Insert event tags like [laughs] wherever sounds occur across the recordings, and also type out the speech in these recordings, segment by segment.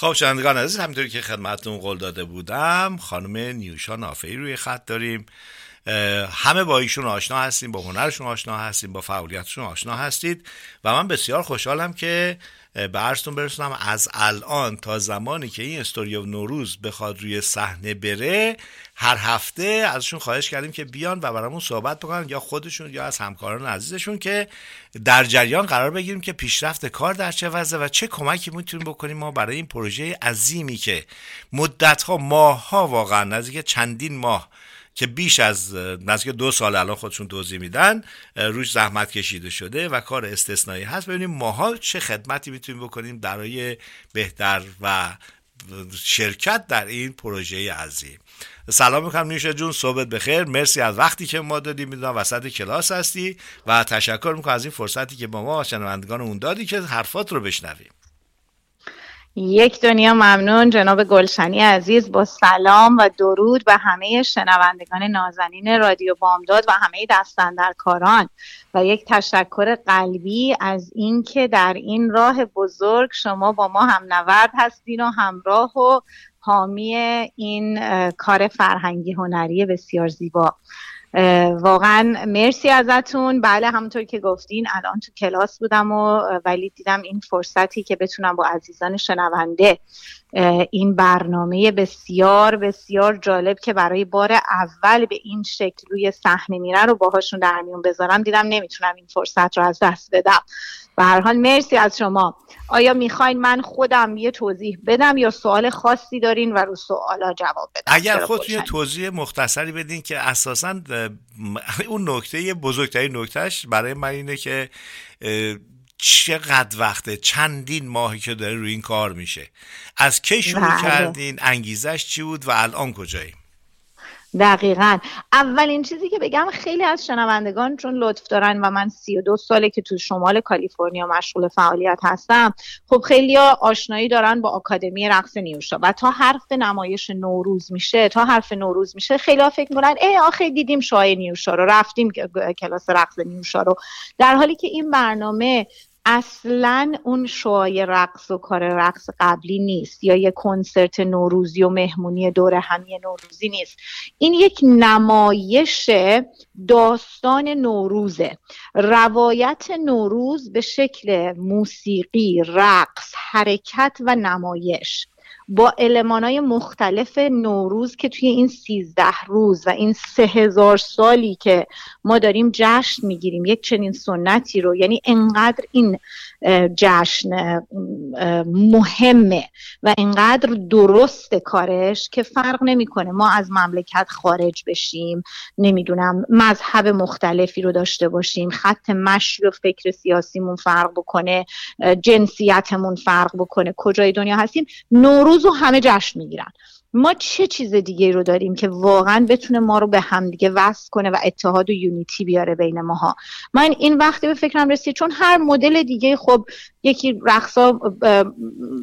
خب شنوندگان عزیز همینطوری که خدمتتون قول داده بودم خانم نیوشا نافعی روی خط داریم. همه با ایشون آشنا هستیم با هنرشون آشنا هستیم با فعالیتشون آشنا هستید و من بسیار خوشحالم که به عرضتون برسونم از الان تا زمانی که این استوری نوروز بخواد روی صحنه بره هر هفته ازشون خواهش کردیم که بیان و برامون صحبت بکنن یا خودشون یا از همکاران عزیزشون که در جریان قرار بگیریم که پیشرفت کار در چه وضعه و چه کمکی می‌تونیم بکنیم ما برای این پروژه عظیمی که مدت ها ماه ها واقعا نزدیک چندین ماه که بیش از نزدیک دو سال الان خودشون توضیح میدن روش زحمت کشیده شده و کار استثنایی هست. ببینیم ماها چه خدمتی می‌تونیم بکنیم برای بهتر و شرکت در این پروژه عظیم. سلام می‌کنم نیوشا جون صحبت بخیر. مرسی از وقتی که ما دادی می‌دونم وسط کلاس هستی و تشکر می‌کنم از این فرصتی که با ما شنوندگان اون دادی که حرفات رو بشنویم. یک دنیا ممنون جناب گلشنی عزیز با سلام و درود به همه شنوندگان نازنین رادیو بامداد و همه دستندرکاران. و یک تشکر قلبی از اینکه در این راه بزرگ شما با ما هم نورد هستین و همراه و حامی این کار فرهنگی هنری بسیار زیبا. واقعا مرسی ازتون. بله همونطور که گفتین الان تو کلاس بودم و ولی دیدم این فرصتی که بتونم با عزیزان شنونده این برنامه بسیار بسیار جالب که برای بار اول به این شکل روی صحنه میره رو باهاشون در میون بذارم. دیدم نمی‌تونم این فرصت رو از دست بدم. به هر حال مرسی از شما. آیا می‌خواین من خودم یه توضیح بدم یا سوال خاصی دارین و رو سوالا جواب بدم؟ اگر خودتون یه توضیح مختصری بدین که اساسا اون نکته بزرگترین نکتهش برای من اینه که چقدر وقته؟ چندین ماهی که داره روی این کار میشه. از کی شروع بله. کردین؟ انگیزش چی بود و الان کجاییم دقیقا. اولین چیزی که بگم خیلی از شنوندگان چون لطف دارن و من سی و دو ساله که تو شمال کالیفرنیا مشغول فعالیت هستم خب خیلی آشنایی دارن با آکادمی رقص نیوشا و تا حرف نمایش نوروز میشه تا حرف نوروز میشه خیلی فکر می‌کنن ای آخه دیدیم شای نیوشا رو رفتیم کلاس رقص نیوشا رو. در حالی که این برنامه اصلا اون شوهای رقص و کار رقص قبلی نیست یا یه کنسرت نوروزی و مهمونی دور همی نوروزی نیست. این یک نمایش داستان نوروزه. روایت نوروز به شکل موسیقی رقص حرکت و نمایش. با های مختلف نوروز که توی این سیزده روز و این سه هزار سالی که ما داریم جشن می‌گیریم یک چنین سنتی رو یعنی انقدر این جشن مهمه و انقدر درست کارش که فرق نمی‌کنه. ما از مملکت خارج بشیم نمی‌دونم مذهب مختلفی رو داشته باشیم خط مشی و فکر سیاسیمون فرق بکنه جنسیتمون فرق بکنه کجای دنیا هستیم. نوروز رو همه جشن می‌گیرن. ما چه چیز دیگه رو داریم که واقعا بتونه ما رو به هم دیگه وصل کنه و اتحاد و یونیتی بیاره بین ماها؟ من این وقتی به فکرم رسید چون هر مدل دیگه خب یکی رقصا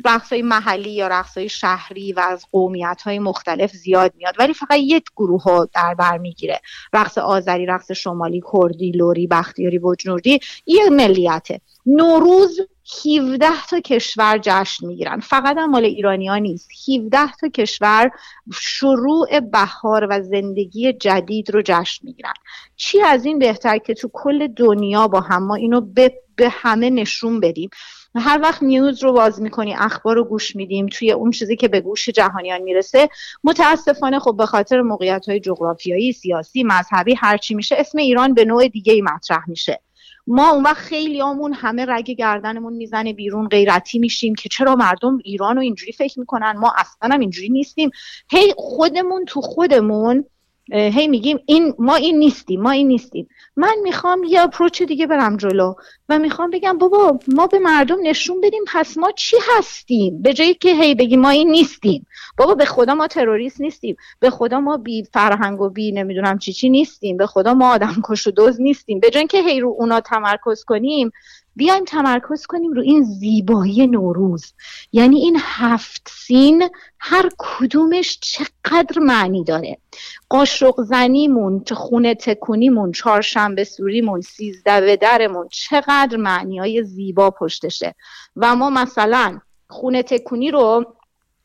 رقصای محلی یا رقصای شهری و از قومیت های مختلف زیاد میاد ولی فقط یک گروه ها در بر می‌گیره. رقص آذری رقص شمالی کردی لوری بختیاری بجنوردی یه ملیته. نوروز 17 تا کشور جشن می‌گیرن. فقط هم مال ایرانی ها نیست. 17 تا کشور شروع بهار و زندگی جدید رو جشن می‌گیرن. چی از این بهتر که تو کل دنیا با هم ما اینو به, به همه نشون بدیم؟ هر وقت نیوز رو باز می‌کنی اخبار رو گوش میدیم توی اون چیزی که به گوش جهانیان می‌رسه متاسفانه خب به خاطر موقعیت های جغرافیایی سیاسی مذهبی هرچی میشه اسم ایران به نوع دیگه ای مطرح میشه. ما اون وقت خیلی آمون همه رگ گردنمون می‌زنه بیرون غیرتی میشیم که چرا مردم ایران رو اینجوری فکر می‌کنن؟ ما اصلا هم اینجوری نیستیم. هی خودمون تو خودمون هی میگیم این ما این نیستیم ما این نیستیم. من می‌خوام یه اپروچ دیگه برم جلو و می‌خوام بگم بابا ما به مردم نشون بدیم پس ما چی هستیم؟ به جایی که هی بگیم ما این نیستیم. بابا به خدا ما تروریست نیستیم. به خدا ما بی فرهنگ و بی نمی‌دونم چی چی نیستیم. به خدا ما آدم کش و دوز نیستیم. به جای که هی رو اونا تمرکز کنیم بیایم تمرکز کنیم رو این زیبایی نوروز. یعنی این هفت سین هر کدومش چقدر معنی داره. قاشق زنیمون خونه تکونیمون چهارشنبه سوریمون سیزده به درمون چقدر معنی های زیبا پشتشه. و ما مثلا خونه تکونی رو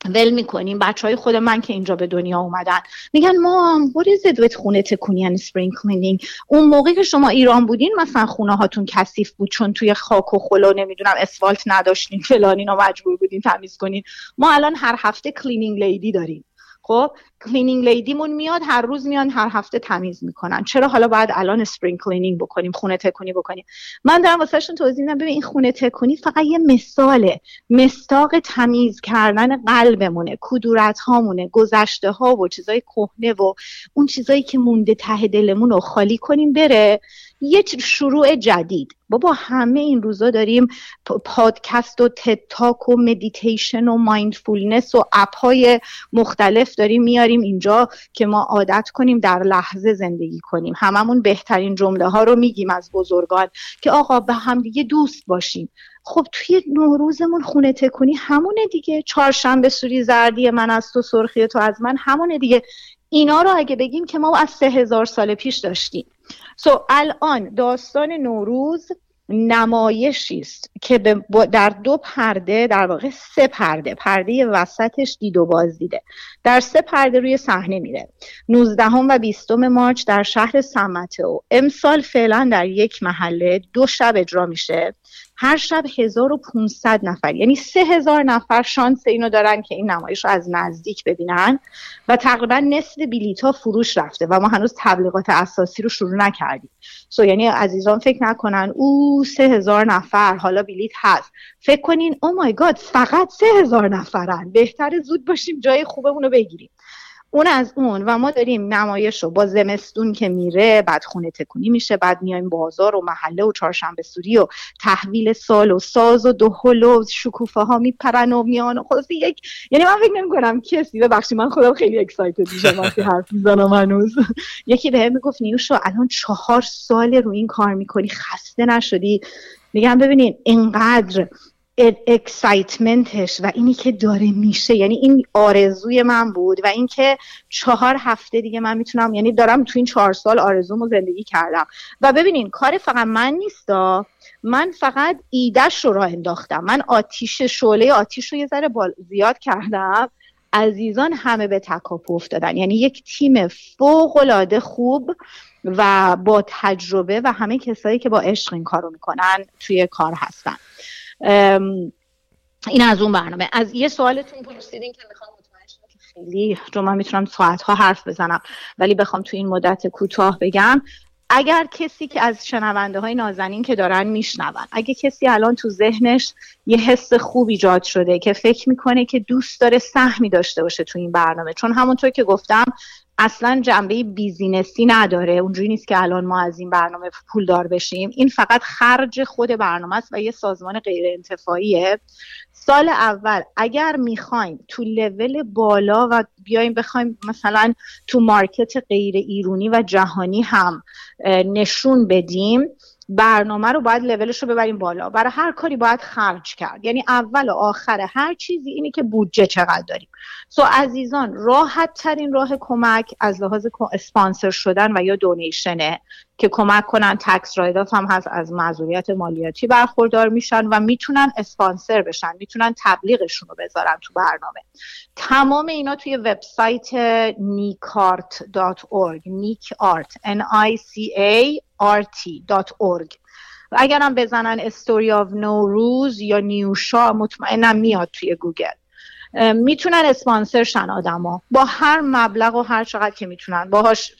ول می‌کنیم. بچه های خود من که اینجا به دنیا اومدن میگن ما what is خونه تکونی and spring cleaning اون موقع که شما ایران بودین مثلا خونه هاتون کثیف بود چون توی خاک و خلا نمی‌دونم اسفالت نداشتین فلان اینا مجبور بودین تمیز کنین. ما الان هر هفته cleaning lady داریم. خب cleaning lady مون میاد هر روز میان هر هفته تمیز می‌کنن. چرا حالا باید الان spring cleaning بکنیم خونه تکونی بکنیم؟ من دارم واسهشون توضیح میدم. ببین این خونه تکونی فقط یه مثاله. مصداق تمیز کردن قلبمونه کدورت هامونه گذشته ها و چیزای کهنه و اون چیزایی که مونده ته دلمون رو خالی کنیم بره. یه شروع جدید. بابا همه این روزا داریم پادکست و TED Talk و مدیتیشن و mindfulness و app های مختلف داریم میاریم اینجا که ما عادت کنیم در لحظه زندگی کنیم. هممون بهترین جمله ها رو میگیم از بزرگان که آقا به هم دیگه دوست باشیم خب توی نوروزمون خونه تکونی همونه دیگه. چهارشنبه سوری زردی من از تو سرخی تو از من همونه دیگه. اینا رو اگه بگیم که ما از سه هزار سال پیش داشتیم. سو الان داستان نوروز نمایشی است که در دو پرده در واقع سه پرده پرده وسطش دید و بازدیده در سه پرده روی صحنه میره. 19 و 20 مارچ در شهر سمتو امسال فعلا در یک محله دو شب اجرا میشه. هر شب 1500 نفر. یعنی 3000 نفر شانس اینو دارن که این نمایش رو از نزدیک ببینن. و تقریبا نصف بلیت ها فروش رفته و ما هنوز تبلیغات اساسی رو شروع نکردیم. سو یعنی عزیزان فکر نکنن او 3000 نفر حالا بلیت هست. فکر کنین او مای گاد فقط 3000 نفرن. بهتر زود باشیم جای خوبمون رو بگیریم. اون از اون و ما داریم نمایش رو با زمستون که میره بعد خونه تکونی میشه بعد میایم بازار و محله و چهارشنبه سوری و تحویل سال و ساز و دهل و شکوفه ها میپرن و میان و خلاص یک یعنی من فکر نمی کنم کسی ببخشید من خودم خیلی اکسایتد میشم وقتی [laughs] حرف می‌زنم هنوز. یکی بهم می‌گفت نیوشو الان چهار سال رو این کار می‌کنی خسته نشدی؟ میگم ببینین اینقدر اکسایتمنتش و اینی که داره میشه. یعنی این آرزوی من بود و اینکه چهار هفته دیگه من می‌تونم یعنی دارم تو این چهار سال آرزومو زندگی کردم. و ببینین کار فقط من نیستا من فقط ایدهش رو راه انداختم. من آتیش شعله آتیش رو یه ذره زیاد کردم. عزیزان همه به تکاپو افتادن. یعنی یک تیم فوق العاده خوب و با تجربه و همه کسایی که با عشق این کارو می‌کنن توی کار هستن. این از اون برنامه. از یه سوالتون پرسیدین که می‌خوام خیلی چون من می‌تونم ساعتها حرف بزنم ولی بخوام تو این مدت کوتاه بگم. اگر کسی که از شنونده های نازنین که دارن میشنون اگه کسی الان تو ذهنش یه حس خوب ایجاد شده که فکر می‌کنه که دوست داره سهمی داشته باشه تو این برنامه چون همونطور که گفتم اصلا جنبه business ی نداره. اونجوری نیست که الان ما از این برنامه پولدار بشیم. این فقط خرج خود برنامه است و یه سازمان غیر انتفاعیه سال اول اگر می‌خوایم تو لول بالا و بیایم بخوایم مثلا تو market غیر ایرونی و جهانی هم نشون بدیم برنامه رو باید لولش رو ببریم بالا. برای هر کاری باید خرج کرد. یعنی اول و آخر هر چیزی اینه که بودجه چقدر داریم. سو عزیزان راحت ترین راه کمک از لحاظ اسپانسر شدن و یا دونیشنه که کمک کنن تکس رایداف هم هست از معذوریت مالیاتی برخوردار میشن و می‌تونن اسپانسر بشن می‌تونن تبلیغشون رو بذارن تو برنامه. تمام اینا توی وبسایت نیک آرت n i c a r t.org و اگرم بزنن story of نوروز یا نیوشا مطمئنم میاد توی گوگل. می‌تونن اسپانسر شن آدما. با هر مبلغ و هر چقدر که می‌تونن. باهاش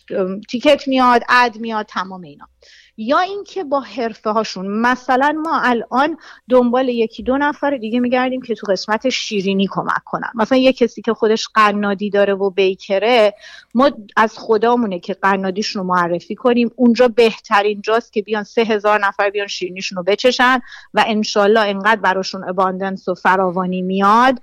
ticket میاد ad میاد تمام اینا. یا اینکه با حرفه هاشون مثلا ما الان دنبال یکی دو نفر دیگه میگردیم که تو قسمت شیرینی کمک کنن. مثلا یه کسی که خودش قنادی داره و baker ه ما از خدامونه که قنادیشون رو معرفی کنیم. اونجا بهترین جاست که بیان سه هزار نفر بیان شیرینیشون رو بچشن و انشالله انقدر براشون اباندنس و فراوانی میاد.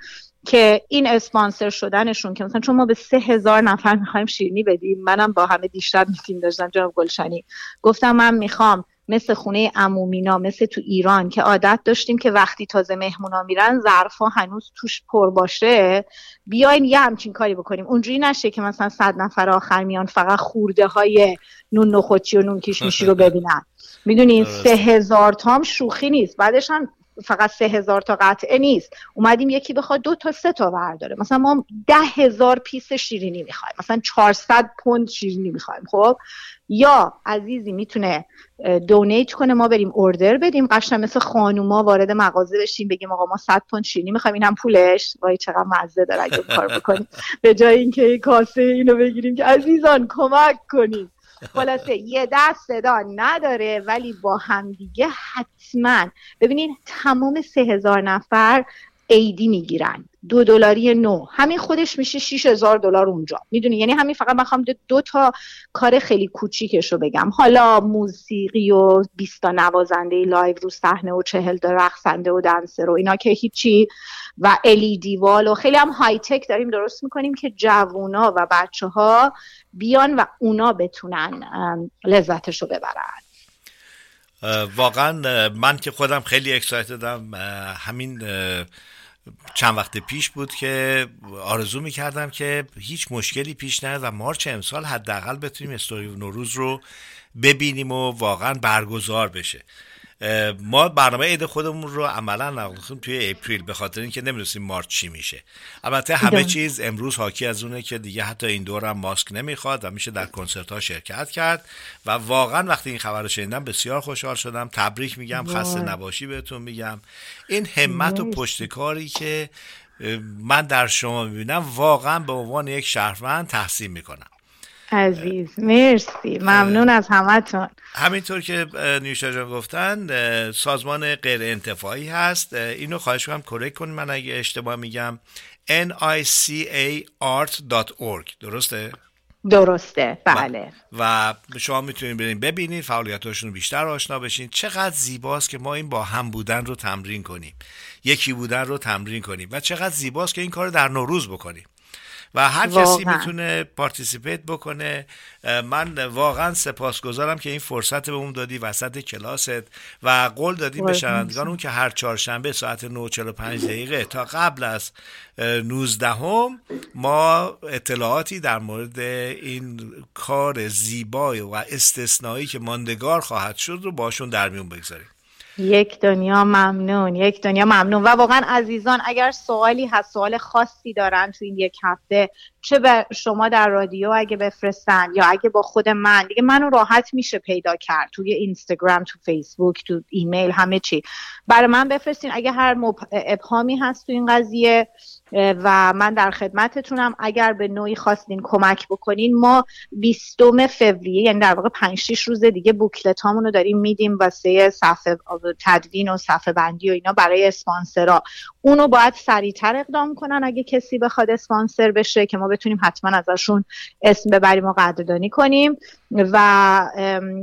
که این اسپانسر شدنشون که مثلا چون ما به سه هزار نفر می‌خوایم شیرینی بدیم منم با همه دیشب میتیم داشتم جناب گلشنی. گفتم من می‌خوام مثل خونه امومینا مثل تو ایران که عادت داشتیم که وقتی تازه مهمونا میرن ظرفا هنوز توش پر باشه بیاین یه همچین کاری بکنیم. اونجوری نشه که مثلا صد نفر آخر میان فقط خورده های نون نخوچی و نون کشمیشی رو [laughs] ببینن. می‌دونین سه هزار تام شوخی نیست. بعدش هم فقط سه هزار تا قطعه نیست. اومدیم یکی بخواد دو تا سه تا برداره. مثلا ما ده هزار پیس شیرینی می‌خوایم. مثلا 400 پوند شیرینی می‌خوایم خب؟ یا عزیزی می‌تونه دونیت کنه ما بریم اوردر بدیم. قشنگ مثل خانوما وارد مغازه بشیم بگیم آقا ما 100 پوند شیرینی می‌خوایم. اینم پولش. وای چقدر مزه داره اگه کار بکنیم. به جای اینکه کاسه اینو بگیریم که عزیزان کمک کنیم خلاصه یه دست صدا نداره ولی با همدیگه حتما. ببینید تمام سه هزار نفر ID می‌گیرن. دو دلار you know. همین خودش میشه 6 هزار دلار اونجا. می‌دونی؟ یعنی همین فقط می‌خوام دو تا کار خیلی کوچیکش رو بگم. حالا موسیقی و 20 تا نوازنده live رو صحنه و چهل تا رقصنده و dancer و اینا که هیچی. و الیدی وال و خیلی هم های تک داریم درست می‌کنیم که جوونا و بچه ها بیان و اونا بتونن لذتش رو ببرن. واقعا من که خودم خیلی اکسایتدم همین چند وقت پیش بود که آرزو می‌کردم که هیچ مشکلی پیش نیاد و مارچ امسال حداقل بتونیم استوری نوروز رو ببینیم و واقعا برگزار بشه. ما برنامه عید خودمون رو عملا نقل توی اپریل به خاطر اینکه نمی‌دونستیم مارچ چی میشه. البته همه چیز امروز حاکی از اونه که دیگه حتی این دور هم ماسک نمی‌خواد و میشه در کنسرت ها شرکت کرد. و واقعا وقتی این خبر رو شنیدم بسیار خوشحال شدم. تبریک میگم خسته نباشی بهتون میگم. این همت و پشتکاری که من در شما می‌بینم واقعا به عنوان یک شهروند تحسین می‌کنم. عزیز مرسی. ممنون از همتون. همینطور که نیوشا جان گفتن سازمان غیر انتفاعی هست. اینو خواهش کنم کرک کنیم من اگه اشتباه میگم nicaart.org درسته؟ درسته. بله. و شما می‌تونید برین ببینید فعالیتاشون رو بیشتر آشنا بشین. چقدر زیباست که ما این با هم بودن رو تمرین کنیم. یکی بودن رو تمرین کنیم. و چقدر زیباست که این کار رو در نوروز بکنیم. و هر کسی می‌تونه پارتیسیپیت بکنه. من واقعا سپاسگزارم که این فرصت به اون دادی وسط کلاست و قول دادیم به شنوندگانمون که هر چهارشنبه ساعت 9:45 دقیقه تا قبل از 19 هم ما اطلاعاتی در مورد این کار زیبای و استثنایی که ماندگار خواهد شد رو باشون در میون بگذاریم. یک دنیا ممنون یک دنیا ممنون. و واقعا عزیزان اگر سوالی هست سوال خاصی دارن تو این یک هفته چه به شما در رادیو اگه بفرستن یا اگه با خود من. دیگه منو راحت میشه پیدا کرد. توی اینستاگرام تو فیسبوک تو ایمیل همه چی. برای من بفرستین. اگه هر ابهامی هست تو این قضیه و من در خدمتتونم. اگر به نوعی خواستین کمک بکنین ما 20 فوریه یعنی در واقع 5 6 روز دیگه بوکلت رو داریم میدیم واسه صفحه تدوین و صفحه بندی و اینا برای اسپانسرا اونو باید سریعتر اقدام کنن اگه کسی بخواد اسپانسر بشه که ما بتونیم حتما ازشون اسم ببریم و قدردانی کنیم. و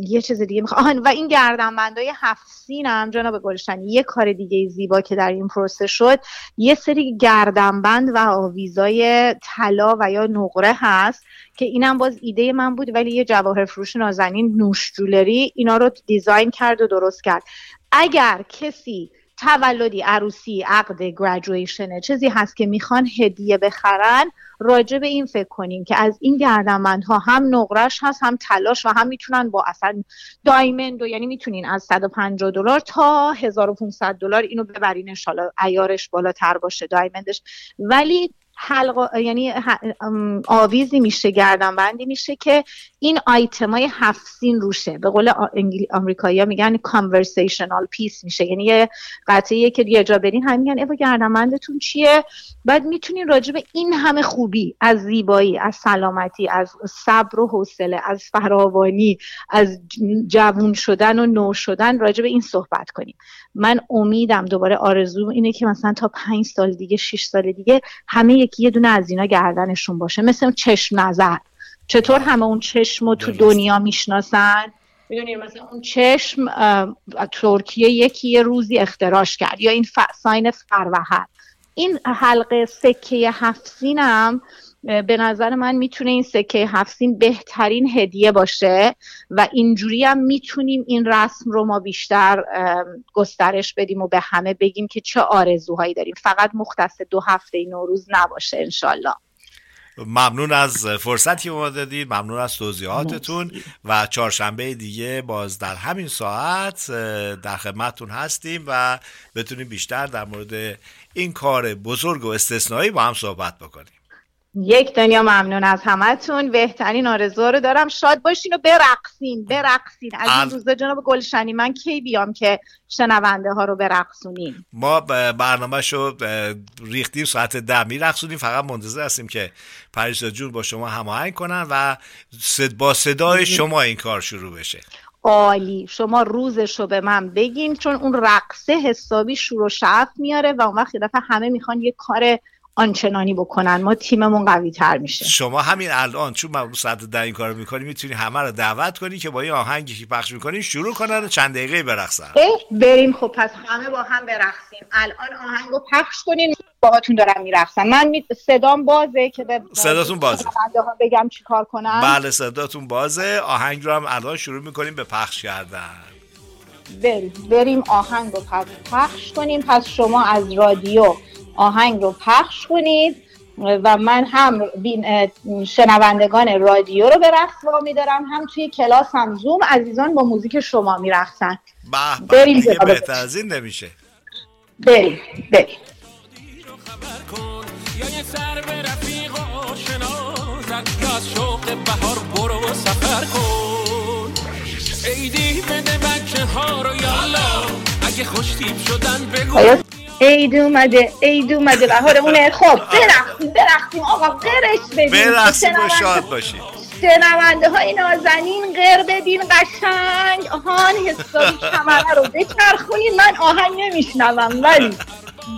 یه چیز دیگه می‌خوام و این گردنبندای هفت سینم جناب گلشنی یه کار دیگه زیبا که در این پروسه شد یه سری گردنبند و آویزای طلا و یا نقره هست که اینم باز ایده من بود ولی یه جواهر فروش نازنین نوش جولری اینا رو دیزاین کرد و درست کرد. اگر کسی تولدی عروسی عقد گریجویشن چیزی هست که می‌خوان هدیه بخرن راجع به این فکر کنیم که از این گردنبندها هم نقرش هست هم تلاش و هم می‌تونن با اصلا دایمند و یعنی می‌تونین از 150 دلار تا 1500 دلار اینو ببرین ان ایارش بالاتر باشه دایمندش. ولی حلقه یعنی آویزی میشه گردن بندی میشه که این آیتم های هفسین روشه. به قول آمریکایی ها میگن conversational پیس میشه. یعنی یه قطعه که یه جا برین هم میگن ایوا گردنبندتون چیه؟ بعد می‌تونین راجع به این همه خوبی از زیبایی از سلامتی از صبر و حوصله از فراوانی از جوون شدن و نو شدن راجع این صحبت کنیم من امیدم دوباره آرزو اینه که مثلا تا پنج سال دیگه شش سال دیگه همه یکی یه دونه از اینا گردنشون باشه. مثل چشم نظر. چطور همه اون چشم رو تو دنیا می‌شناسن؟ می‌دونید مثلا اون چشم ترکیه یکی یه روزی اختراش کرد. یا این ساین فروهر. این حلقه سکه هفسینم به نظر من می‌تونه این سکه هفسین بهترین هدیه باشه و اینجوری هم می‌تونیم این رسم رو ما بیشتر گسترش بدیم و به همه بگیم که چه آرزوهایی داریم. فقط مختص دو هفته نوروز نباشه انشالله. ممنون از فرصتی ما دادید ممنون از توضیحاتتون و چهارشنبه دیگه باز در همین ساعت در خدمتتون هستیم و بتونیم بیشتر در مورد این کار بزرگ و استثنایی با هم صحبت بکنیم. یک دنیا ممنون از همتون. بهترین آرزو رو دارم. شاد باشین و برقصین برقصین. از این روزا جناب گلشنی من کی بیام که شنونده ها رو برقصونیم؟ ما برنامه شو ریختیم ساعت ده میرقصونیم. فقط منتظر هستیم که پریسا جون با شما هماهنگ کنن و با صدای شما این کار شروع بشه. عالی. شما روزش رو به من بگین چون اون رقصه حسابی شور و شعف میاره و اون وقت دفعه همه می‌خوان یه کار آنچنانی بکنن ما تیممون قوی تر میشه. شما همین الان چون ما ساعت ده این کارو می‌کنی می‌تونی همه رو دعوت کنی که با این آهنگی که پخش می‌کنی شروع کنن و چند دقیقه برقصن. بریم. خب پس همه با هم برقصیم. الان آهنگ رو پخش کنین باهاتون دارم میرقصم من می... صدام بازه که به صداتون بازه. بگم چیکار کنم بله صداتون بازه. آهنگ رو هم الان شروع می‌کنیم به پخش کردن. بریم. بریم. آهنگ رو پخش کنیم. پس شما از رادیو آهنگ رو پخش کنید و من هم شنوندگان رادیو رو به رقص وامی دارم هم توی کلاس هم زوم عزیزان با موزیک شما میرقصن. بریم بهتر از این نمیشه. بریم بریم. یا سر به رفیق و آشنا یا از شوق بهار برو سفر کن ایدی بده بچه ها رو یالا اگه خوشتیب شدن بگو. عید اومده عید اومده بهار اونه خب برقصیم آقا قرش بدیم برقصیم و شاد باشید شنونده های نازنین غیر بدین قشنگ. آهان حسابی کمره رو بچرخونید من آهنگ نمیشنوم ولی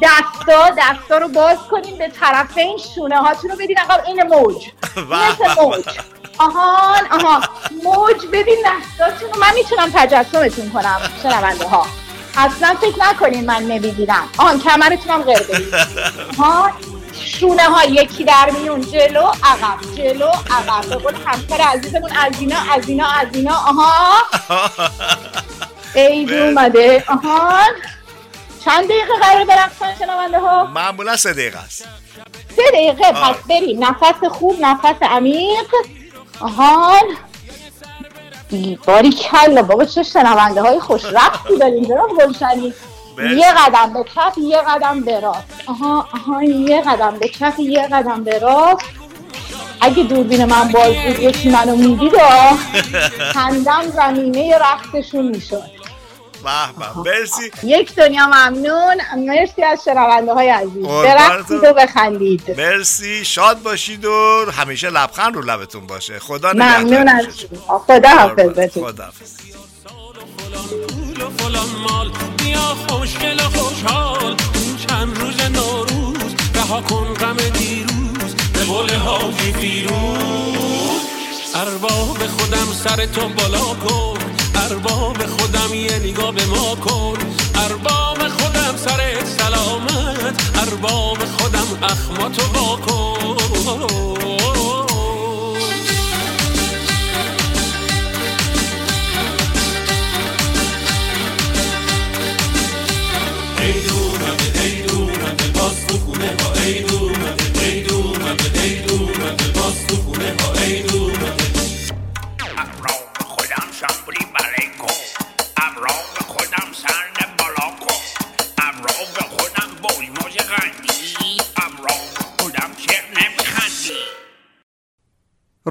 دستا دستا رو باز کنین به طرف این شونه هاتون رو بدین. اقام این موج. [laughs] مثل موج. آهان آهان. موج بدین دستاتون رو من می‌تونم تجسمتون کنم شنونده ها. اصلا فکر نکنین من نمی‌بینم آن کمرتونم غیر بدید [laughs] ها شونه ها یکی در میون جلو عقب جلو عقب. به قول همسر عزیزمون از اینا از اینا از اینا. آها. [laughs] عید اومده. آها. چند دقیقه قرار برقصن شنونده ها معمولا سه دقیقه است. سه دقیقه. پس بریم. نفس خوب نفس عمیق. آهان باری کلا بابا چه شنونده های خوش رفتی داریم جناب گلشنی. یه قدم به کف یه قدم به راست آها آها یه قدم به کف یه قدم به راست اگه دوربین من باز بود یکی منو می‌دید [laughs] خندم زمینه رختشون می‌شد. مرسی. یک دنیا ممنون. مرسی از شنونده های عزیز. برقصید و بخندید. مرسی. شاد باشید و همیشه لبخند رو لبتون باشه. خدا ممنون از خدا حافظتون. خدا حافظ. فلان مال بیا خوشگل خوشحال این چند روز نوروز رها کن غم دیروز به قول حاجی فیروز ارباب خودم سر تو بالا کن ارباب خودم یه نگاه به ما کن. ارباب خودم سر سلامت. ارباب خودم اخماتو با کن.